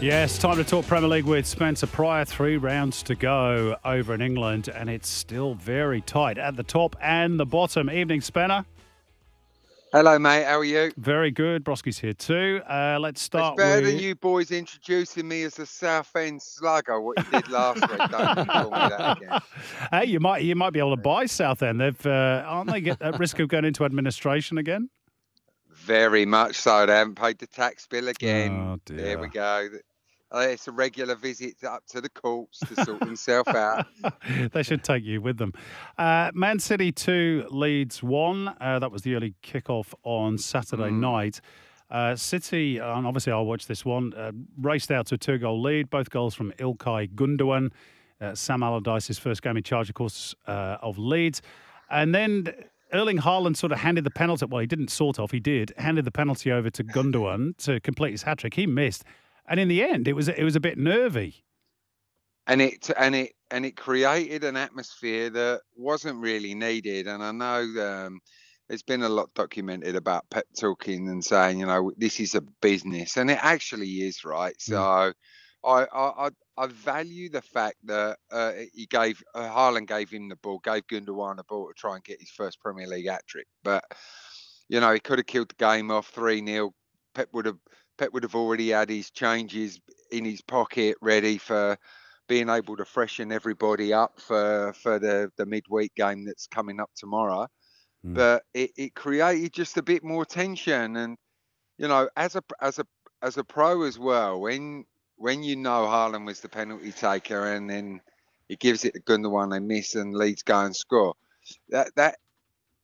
Yes, time to talk Premier League with Spencer Prior. Three rounds to go over in England, and it's still very tight at the top and the bottom. Evening, Spanner. Hello, mate. How are you? Very good. Broski's here too. Uh, let's start it's better with... than you boys introducing me as a Southend slugger. What you did last week. Don't you call me that again. Hey, you might you might be able to buy Southend. They've uh, aren't they at risk of going into administration again? Very much so. They haven't paid the tax bill again. Oh, dear. There we go. Uh, it's a regular visit up to the courts to sort himself out. they should take you with them. Uh, Man City 2, Leeds 1. Uh, that was the early kickoff on Saturday Mm. night. Uh, City, and obviously I'll watch this one, uh, raced out to a two goal lead, both goals from Ilkay Gundogan. Uh, Sam Allardyce's first game in charge, of course, uh, of Leeds. And then Erling Haaland sort of handed the penalty. Well, he didn't sort of, he did. Handed the penalty over to Gundogan to complete his hat trick. He missed. And in the end, it was it was a bit nervy. and it and it and it created an atmosphere that wasn't really needed. And I know um, there's been a lot documented about Pep talking and saying, you know, this is a business, and it actually is, right? So I I I, I value the fact that uh, he gave uh, Haaland gave him the ball, gave Gundogan the ball to try and get his first Premier League hat trick, but you know he could have killed the game off three 0 Pep would have Pep would have already had his changes in his pocket ready for being able to freshen everybody up for for the the midweek game that's coming up tomorrow. Mm. But it, it created just a bit more tension, and you know, as a as a as a pro as well, when when you know Haaland was the penalty taker, and then he gives it to Gundogan, they miss, and Leeds go and score. That that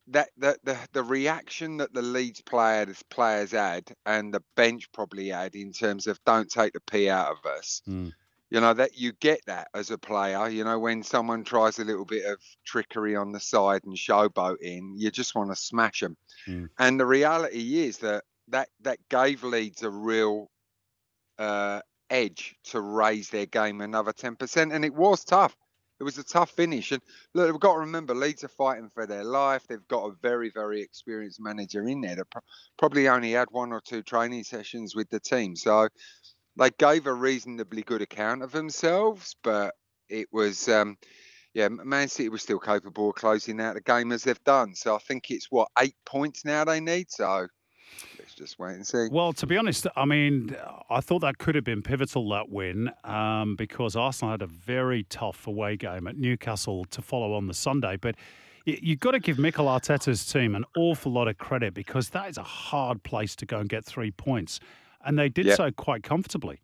that the, the the reaction that the Leeds players players had and the bench probably had in terms of don't take the pee out of us. Mm. You know that you get that as a player. You know when someone tries a little bit of trickery on the side and showboating, you just want to smash them. Mm. And the reality is that that that gave Leeds a real uh, edge to raise their game another ten percent, and it was tough. It was a tough finish, and look, we've got to remember Leeds are fighting for their life. They've got a very, very experienced manager in there that pro- probably only had one or two training sessions with the team, so they gave a reasonably good account of themselves. But it was, um, yeah, Man City was still capable of closing out the game as they've done. So I think it's what eight points now they need. So let's just wait and see. Well, to be honest, I mean, I thought that could have been pivotal that win um, because Arsenal had a very tough away game at Newcastle to follow on the Sunday. But you've got to give Mikel Arteta's team an awful lot of credit because that is a hard place to go and get three points, and they did Yep. so quite comfortably.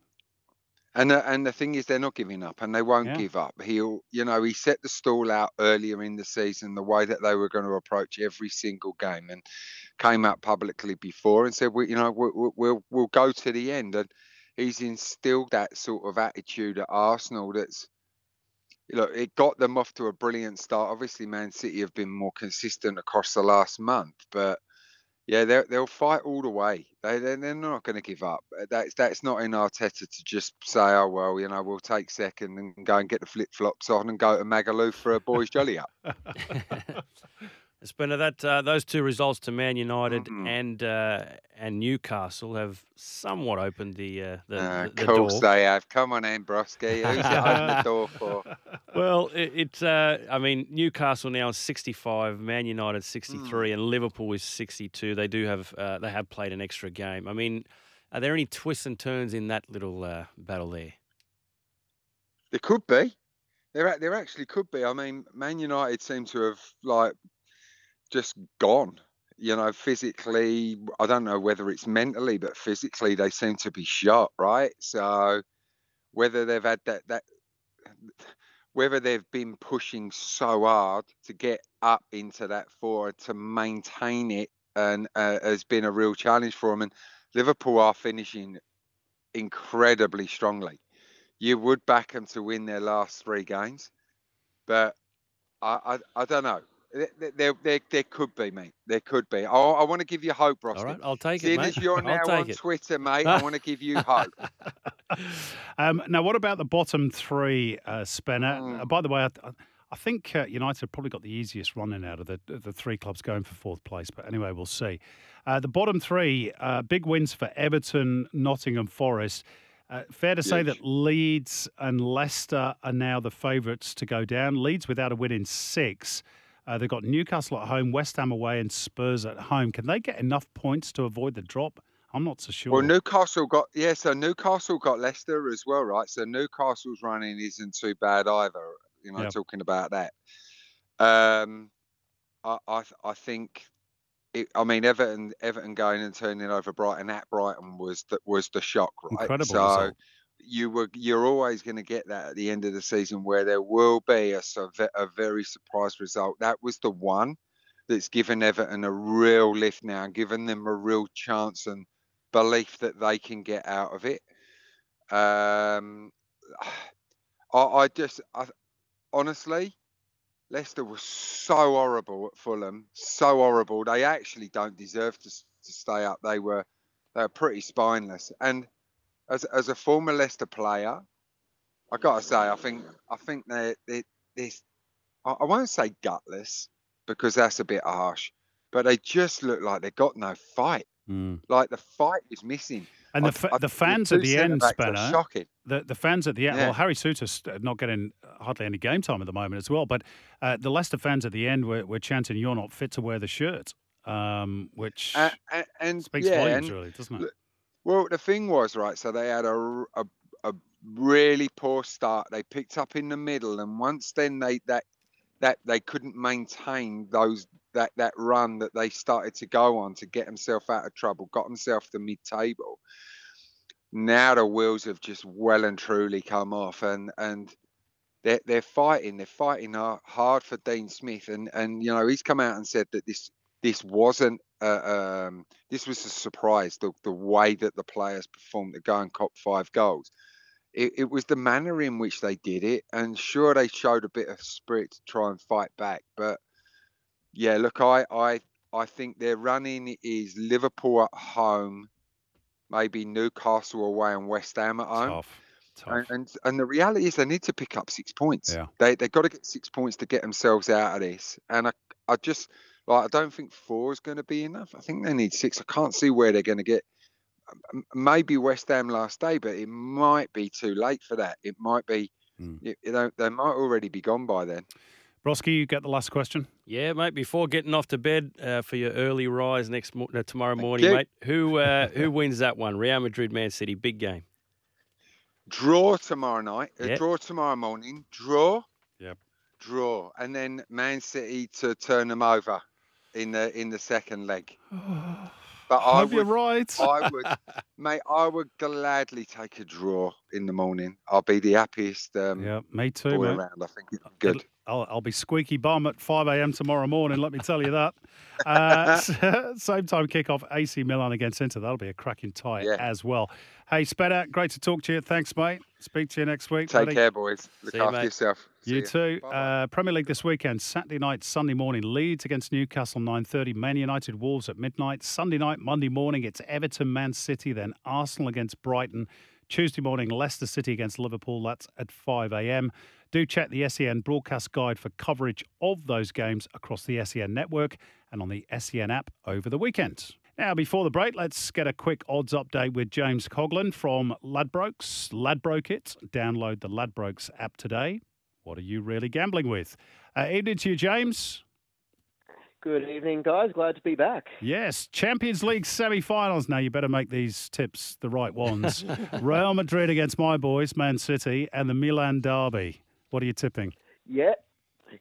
And the, and the thing is, they're not giving up, and they won't Yeah. give up. He'll, you know, he set the stall out earlier in the season, the way that they were going to approach every single game, and came out publicly before and said, "We, you know, we, we, we'll we'll go to the end." And he's instilled that sort of attitude at Arsenal. That's, you look, it got them off to a brilliant start. Obviously, Man City have been more consistent across the last month, but yeah, they'll they'll fight all the way. They they're, not going to give up. Uh, That's that's not in Arteta to just say, oh well, you know, we'll take second and go and get the flip flops on and go to Magaluf for a boys' jolly up. Spinner, that uh, those two results to Man United Mhm. and uh, and Newcastle have somewhat opened the uh, the, Uh, the, the course door. they have. Come on, Ambrosky. Who's it open the door for? Well, it, it's uh, I mean Newcastle now is 65, Man United 63, Mm. and Liverpool is 62. They do have uh, they have played an extra game. I mean, are there any twists and turns in that little uh, battle there? There could be. There, there actually could be. I mean, Man United seem to have like just gone. You know, physically, I don't know whether it's mentally, but physically, they seem to be shot, right? So, whether they've had that that whether they've been pushing so hard to get up into that forward to maintain it and uh, has been a real challenge for them. And Liverpool are finishing incredibly strongly. You would back them to win their last three games, but I I, I don't know. There, there, there, there could be, mate. There could be. I, I want to give you hope, Ross. All right, I'll take it, Seeing mate. as you're now on it. Twitter, mate, I want to give you hope. Um, now, what about the bottom three, uh, Spenner? Mm. Uh, by the way, I, I think uh, United probably got the easiest running out of the the three clubs going for fourth place. But anyway, we'll see. Uh, the bottom three, uh, big wins for Everton, Nottingham Forest. Uh, fair to say Huge. that Leeds and Leicester are now the favourites to go down. Leeds without a win in six. Uh, they've got Newcastle at home, West Ham away, and Spurs at home. Can they get enough points to avoid the drop? I'm not so sure. Well, Newcastle got yeah, so Newcastle got Leicester as well, right? So Newcastle's running isn't too bad either. You know, Yeah. talking about that. Um, I I, I think. It, I mean, Everton, Everton going and turning over Brighton at Brighton was that was the shock, right? Incredible So result. You were you're always going to get that at the end of the season where there will be a, a very surprise result. That was the one that's given Everton a real lift now, given them a real chance and belief that they can get out of it. Um, I, I just, I, honestly, Leicester was so horrible at Fulham, so horrible. They actually don't deserve to, to stay up. They were, they were pretty spineless. And as as a former Leicester player, I gotta say, I think I think they they this I, won't say gutless because that's a bit harsh, but they just look like they got no fight. Mm. Like the fight is missing. And the, I- fa- I- the fans at the end, Spanner, shocking. the, the fans at the end, Yeah. well, Harry Souttar's not getting hardly any game time at the moment as well, but uh, the Leicester fans at the end were, were chanting, You're not fit to wear the shirt, um, which And, and, and speaks yeah, volumes, and- really, doesn't it? look, Well, the thing was right. So they had a a really poor start. They picked up in the middle, and once then they that that they couldn't maintain those that that run that they started to go on to get themselves out of trouble, got themselves to mid-table. Now the wheels have just well and truly come off, and and they're they're fighting. They're fighting hard for Dean Smith, and and you know he's come out and said that this this wasn't uh, um, this was a surprise. The the way that the players performed to go and cop five goals, it, it was the manner in which they did it, and sure they showed a bit of spirit to try and fight back. But yeah, look, I I I think their running is Liverpool at home, maybe Newcastle away and West Ham at home. Tough. Tough. And, and and the reality is they need to pick up six points. Yeah. They they got to get six points to get themselves out of this. And I I just like I don't think four is going to be enough. I think they need six. I can't see where they're going to get. Maybe West Ham last day, but it might be too late for that. It might be. Mm. You, you know, they might already be gone by then. Broski, you get the last question? Yeah, mate. Before getting off to bed uh, for your early rise next mo- uh, tomorrow morning, mate. Who uh, who wins that one? Real Madrid, Man City, big game. Draw tomorrow night. A Yep. draw tomorrow morning. Draw. Yep. Draw, and then Man City to turn them over in the in the second leg. But I Hope would right. I would, mate. I would gladly take a draw in the morning. I'll be the happiest um, yeah, me too, boy mate. around. I think it's good. It'll- I'll, I'll be squeaky bum at 5 a.m. tomorrow morning, let me tell you that. Uh, same time kickoff, AC Milan against Inter. That'll be a cracking tie Yeah. as well. Hey, Spanner, great to talk to you. Thanks, mate. Speak to you next week. Take buddy. care, boys. Look See after mate. yourself. See You ya. too. Uh, Premier League this weekend, Saturday night, Sunday morning, Leeds against Newcastle, 9.30. Man United, Wolves at midnight. Sunday night, Monday morning, it's Everton, Man City, then Arsenal against Brighton. Tuesday morning, Leicester City against Liverpool. That's at 5 a.m. Do check the SEN broadcast guide for coverage of those games across the SEN network and on the SEN app over the weekend. Now, before the break, let's get a quick odds update with James Coughlin from Ladbrokes. Ladbroke it. Download the Ladbrokes app today. What are you really gambling with? Uh, evening to you, James. Good evening, guys. Glad to be back. Yes, Champions League semi-finals. Now you better make these tips the right ones. Real Madrid against my boys, Man City, and the Milan derby. What are you tipping? Yeah.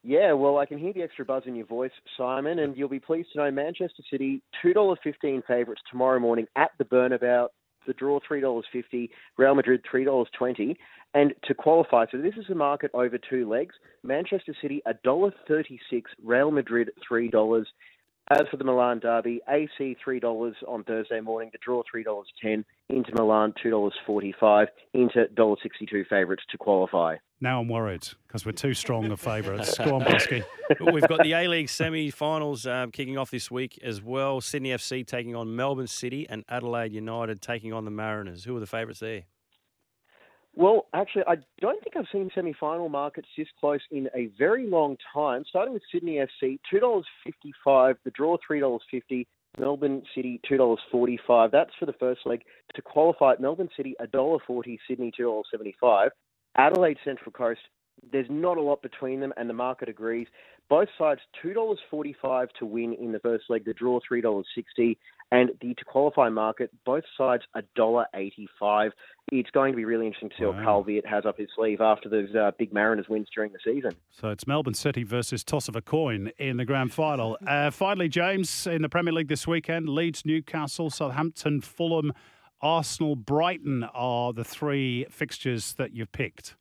Yeah, well, I can hear the extra buzz in your voice, Simon, and you'll be pleased to know Manchester City, $2.15 favourites tomorrow morning at the Bernabéu. The draw, $3.50. Real Madrid, $3.20. And to qualify, so this is a market over two legs. Manchester City, $1.36. Real Madrid, $3. As for the Milan derby, AC $3 on Thursday morning. The draw, $3.10. Inter Milan, $2.45. Inter, $1.62 favourites to qualify. Now I'm worried because we're too strong of favourites. Go on, Bosky. We've got the A League semi-finals um, kicking off this week as well. Sydney FC taking on Melbourne City and Adelaide United taking on the Mariners. Who are the favourites there? Well, actually, I don't think I've seen semi-final markets this close in a very long time. Starting with Sydney FC, two dollars fifty-five. The draw three dollars fifty. Melbourne City two dollars forty five. That's for the first leg. To qualify, Melbourne City a dollar forty, Sydney two dollars seventy five. Adelaide Central Coast. There's not a lot between them, and the market agrees. Both sides two dollars forty five to win in the first leg. The draw three dollars sixty, and the to qualify market both sides a dollar eighty five. It's going to be really interesting to see Wow. what Carl Veart has up his sleeve after those uh, big Mariners wins during the season. So it's Melbourne City versus toss of a coin in the grand final. Uh, finally, James, in the Premier League this weekend, Leeds, Newcastle, Southampton, Fulham, Arsenal, Brighton are the three fixtures that you've picked.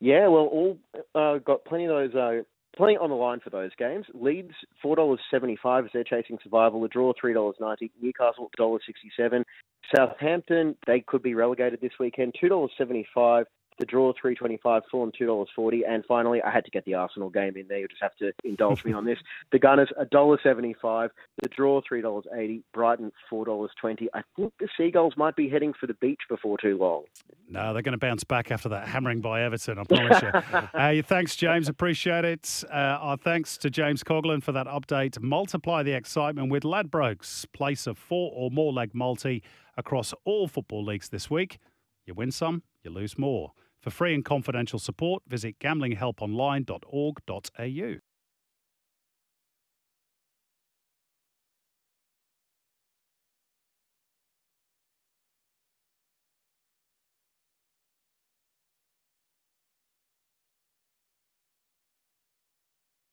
Yeah, well, all uh, got plenty of those, uh, plenty on the line for those games. Leeds four dollars seventy five as they're chasing survival. The draw three dollars ninety. Newcastle dollar sixty seven. Southampton they could be relegated this weekend. Two dollars seventy five. The draw three twenty five. Fulham two dollars forty. And finally, I had to get the Arsenal game in there. You'll just have to indulge me on this. The Gunners a dollar seventy five. The draw three dollars eighty. Brighton four dollars twenty. I think the Seagulls might be heading for the beach before too long. No, they're going to bounce back after that hammering by Everton, I promise you. uh, thanks, James. Appreciate it. Uh, our thanks to James Coughlin for that update. Multiply the excitement with Ladbrokes. Place a four or more leg multi across all football leagues this week. You win some, you lose more. For free and confidential support, visit gamblinghelponline.org.au.